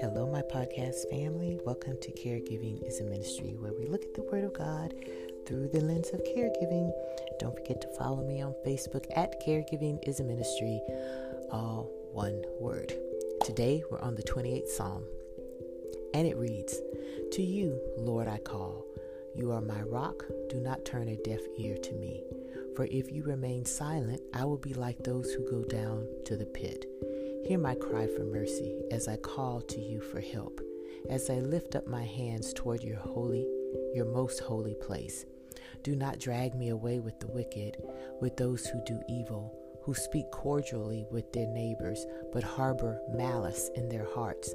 Hello, my podcast family. Welcome to Caregiving is a Ministry, where we look at the Word of God through the lens of caregiving. Don't forget to follow me on Facebook at Caregiving is a Ministry, all one word. Today, we're on the 28th Psalm, and it reads To you, Lord, I call. You are my rock. Do not turn a deaf ear to me. For if you remain silent, I will be like those who go down to the pit. Hear my cry for mercy as I call to you for help, as I lift up my hands toward your holy, your most holy place. Do not drag me away with the wicked, with those who do evil, who speak cordially with their neighbors, but harbor malice in their hearts.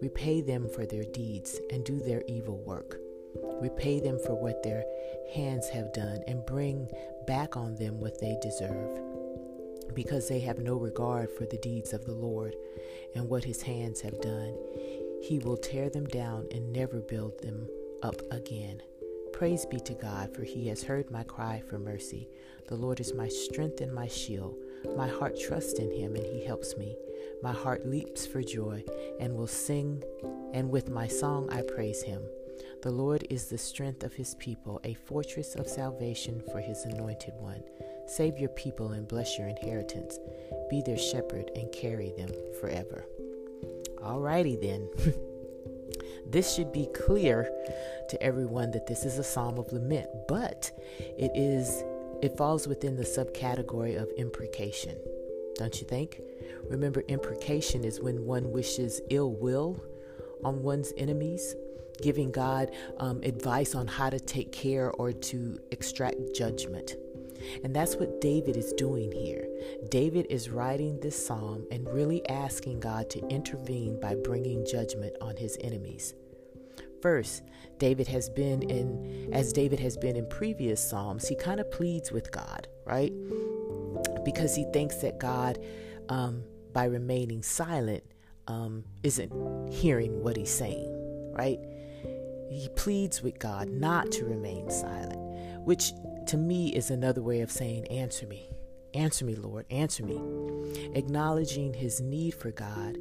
Repay them for their deeds and do their evil work. Repay them for what their hands have done and bring back on them what they deserve. Because they have no regard for the deeds of the Lord and what his hands have done, he will tear them down and never build them up again. Praise be to God, for he has heard my cry for mercy. The Lord is my strength and my shield. My heart trusts in him, and he helps me. My heart leaps for joy and will sing, and with my song I praise him. The Lord is the strength of his people, a fortress of salvation for his anointed one. Save your people and bless your inheritance. Be their shepherd and carry them forever. Alrighty then. this should be clear to everyone that this is a psalm of lament, but it is it falls within the subcategory of imprecation. Don't you think? Remember imprecation is when one wishes ill will on one's enemies giving God um, advice on how to take care or to extract judgment. And that's what David is doing here. David is writing this psalm and really asking God to intervene by bringing judgment on his enemies. First, David has been in, as David has been in previous psalms, he kind of pleads with God, right? Because he thinks that God, um, by remaining silent, um, isn't hearing what he's saying, right? he pleads with God not to remain silent, which to me is another way of saying, Answer me. Answer me, Lord. Answer me. Acknowledging his need for God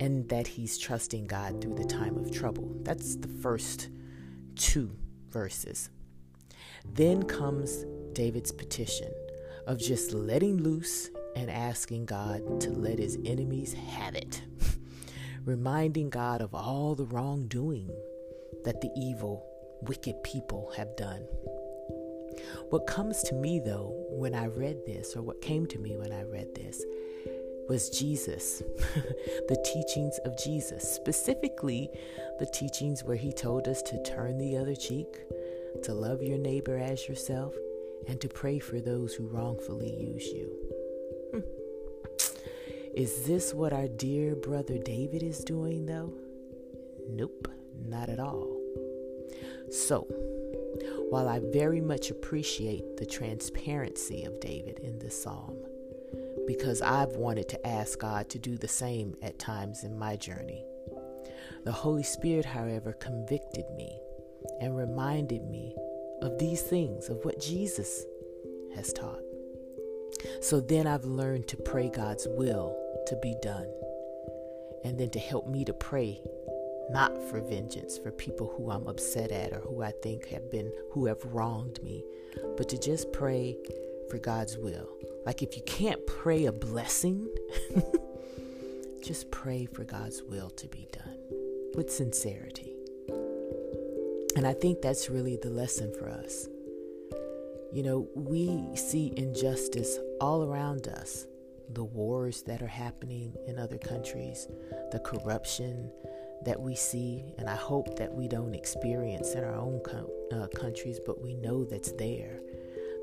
and that he's trusting God through the time of trouble. That's the first two verses. Then comes David's petition of just letting loose and asking God to let his enemies have it, reminding God of all the wrongdoing that the evil, wicked people have done. What comes to me, though, when I read this, or what came to me when I read this, was Jesus, the teachings of Jesus, specifically the teachings where he told us to turn the other cheek, to love your neighbor as yourself, and to pray for those who wrongfully use you. Is this what our dear brother David is doing, though? Nope. Not at all. So, while I very much appreciate the transparency of David in this psalm, because I've wanted to ask God to do the same at times in my journey, the Holy Spirit, however, convicted me and reminded me of these things, of what Jesus has taught. So then I've learned to pray God's will to be done, and then to help me to pray not for vengeance for people who I'm upset at or who I think have been who have wronged me, but to just pray for God's will. Like if you can't pray a blessing, just pray for God's will to be done with sincerity. And I think that's really the lesson for us. You know, we see injustice all around us the wars that are happening in other countries, the corruption, that we see, and I hope that we don't experience in our own uh, countries, but we know that's there.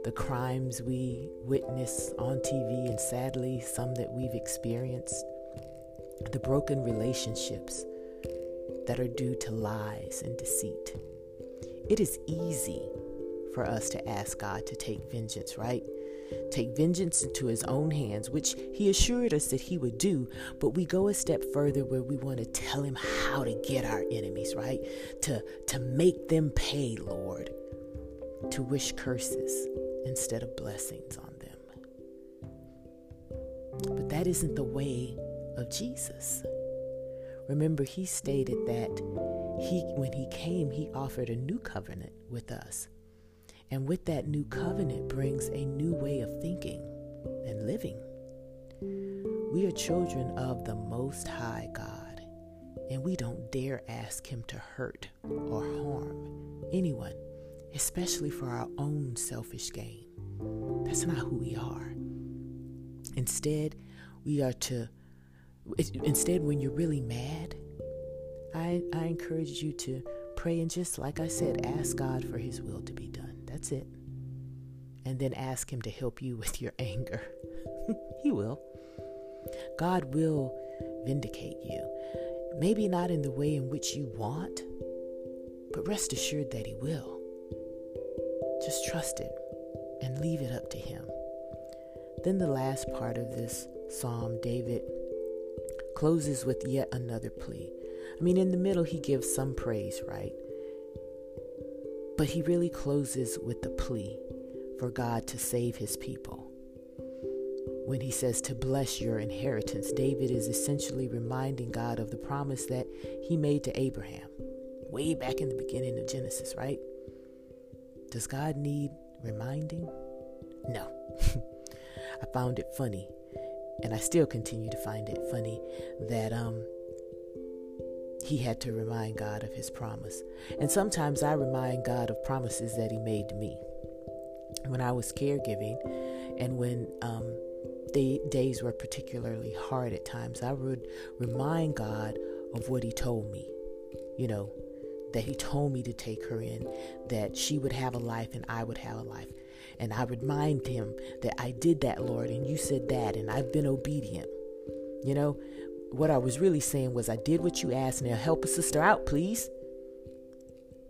The crimes we witness on TV, and sadly, some that we've experienced, the broken relationships that are due to lies and deceit. It is easy for us to ask God to take vengeance, right? Take vengeance into his own hands, which he assured us that he would do. But we go a step further where we want to tell him how to get our enemies, right? To, to make them pay, Lord. To wish curses instead of blessings on them. But that isn't the way of Jesus. Remember, he stated that he, when he came, he offered a new covenant with us. And with that new covenant brings a new way of thinking and living. We are children of the Most High God, and we don't dare ask Him to hurt or harm anyone, especially for our own selfish gain. That's not who we are. Instead, we are to, instead, when you're really mad, I, I encourage you to pray and just, like I said, ask God for His will to be done. That's it. And then ask Him to help you with your anger. he will. God will vindicate you. Maybe not in the way in which you want, but rest assured that He will. Just trust it and leave it up to Him. Then the last part of this psalm, David closes with yet another plea. I mean, in the middle, he gives some praise, right? But he really closes with the plea for God to save his people when he says to bless your inheritance, David is essentially reminding God of the promise that he made to Abraham way back in the beginning of Genesis, right? Does God need reminding? No. I found it funny, and I still continue to find it funny that um he had to remind God of his promise. And sometimes I remind God of promises that he made to me. When I was caregiving and when um the days were particularly hard at times, I would remind God of what He told me. You know, that He told me to take her in, that she would have a life and I would have a life. And I remind Him that I did that, Lord, and you said that, and I've been obedient. You know, what I was really saying was, I did what you asked. Now help a sister out, please.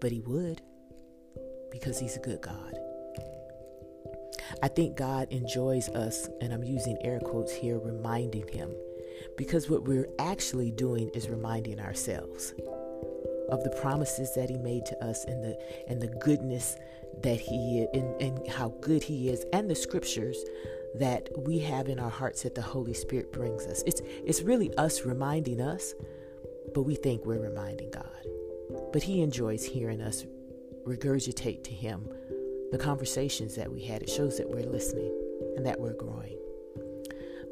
But He would, because He's a good God. I think God enjoys us, and I'm using air quotes here, reminding Him. Because what we're actually doing is reminding ourselves of the promises that He made to us and the and the goodness that He and, and how good He is, and the scriptures that we have in our hearts that the Holy Spirit brings us. It's it's really us reminding us, but we think we're reminding God. But He enjoys hearing us regurgitate to Him the conversations that we had. It shows that we're listening and that we're growing.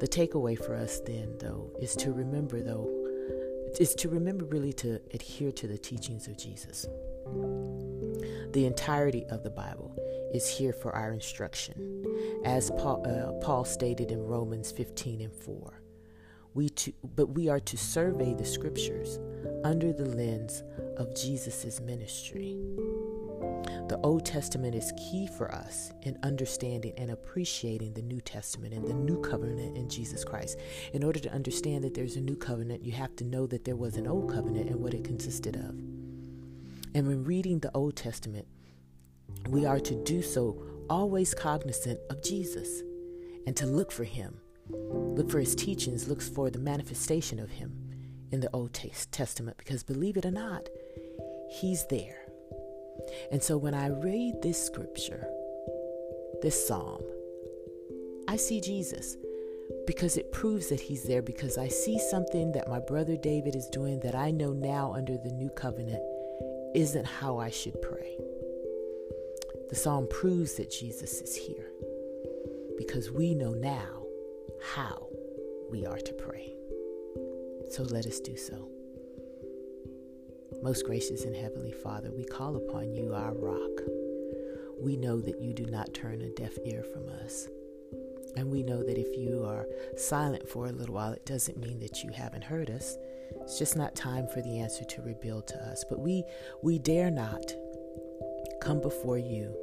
The takeaway for us then, though, is to remember, though, is to remember really to adhere to the teachings of Jesus. The entirety of the Bible is here for our instruction. As Paul, uh, Paul stated in Romans 15 and 4, we to, but we are to survey the scriptures under the lens of Jesus' ministry. The Old Testament is key for us in understanding and appreciating the New Testament and the new covenant in Jesus Christ. In order to understand that there's a new covenant, you have to know that there was an old covenant and what it consisted of. And when reading the Old Testament, we are to do so always cognizant of Jesus and to look for him. Look for his teachings, look for the manifestation of him in the Old Testament because believe it or not, he's there. And so when I read this scripture, this psalm, I see Jesus because it proves that he's there because I see something that my brother David is doing that I know now under the new covenant isn't how I should pray. The psalm proves that Jesus is here because we know now how we are to pray. So let us do so. Most gracious and heavenly Father, we call upon you, our rock. We know that you do not turn a deaf ear from us. And we know that if you are silent for a little while, it doesn't mean that you haven't heard us. It's just not time for the answer to reveal to us. But we we dare not come before you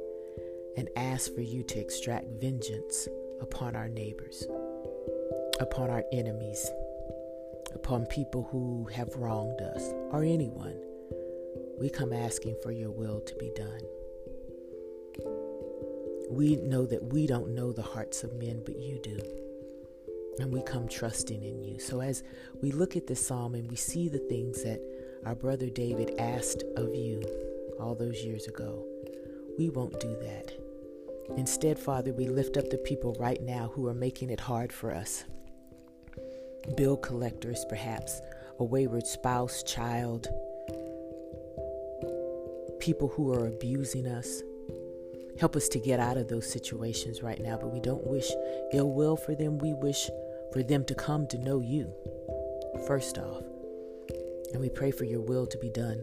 and ask for you to extract vengeance upon our neighbors, upon our enemies, upon people who have wronged us, or anyone. We come asking for your will to be done. We know that we don't know the hearts of men, but you do. And we come trusting in you. So as we look at this psalm and we see the things that our brother David asked of you all those years ago, we won't do that. Instead, Father, we lift up the people right now who are making it hard for us. bill collectors, perhaps, a wayward spouse, child, people who are abusing us. Help us to get out of those situations right now, but we don't wish ill will for them. We wish for them to come to know you, first off. And we pray for your will to be done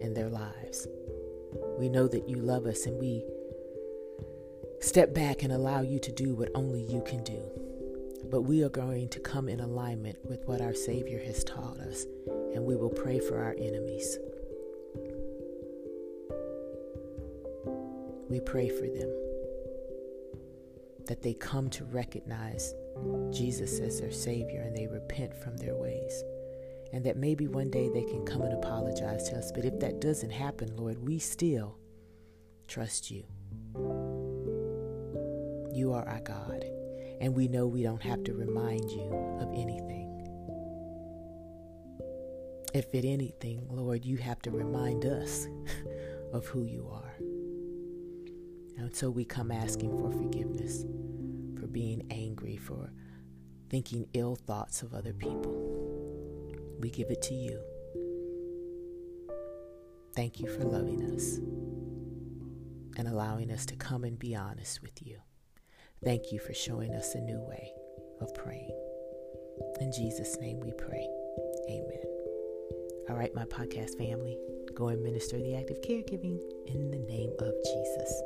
in their lives. We know that you love us and we step back and allow you to do what only you can do. But we are going to come in alignment with what our Savior has taught us, and we will pray for our enemies. We pray for them that they come to recognize Jesus as their Savior and they repent from their ways. And that maybe one day they can come and apologize to us. But if that doesn't happen, Lord, we still trust you. You are our God, and we know we don't have to remind you of anything. If it anything, Lord, you have to remind us of who you are. And so we come asking for forgiveness for being angry, for thinking ill thoughts of other people. We give it to you. Thank you for loving us and allowing us to come and be honest with you. Thank you for showing us a new way of praying. In Jesus' name we pray. Amen. All right, my podcast family, go and minister the act of caregiving in the name of Jesus.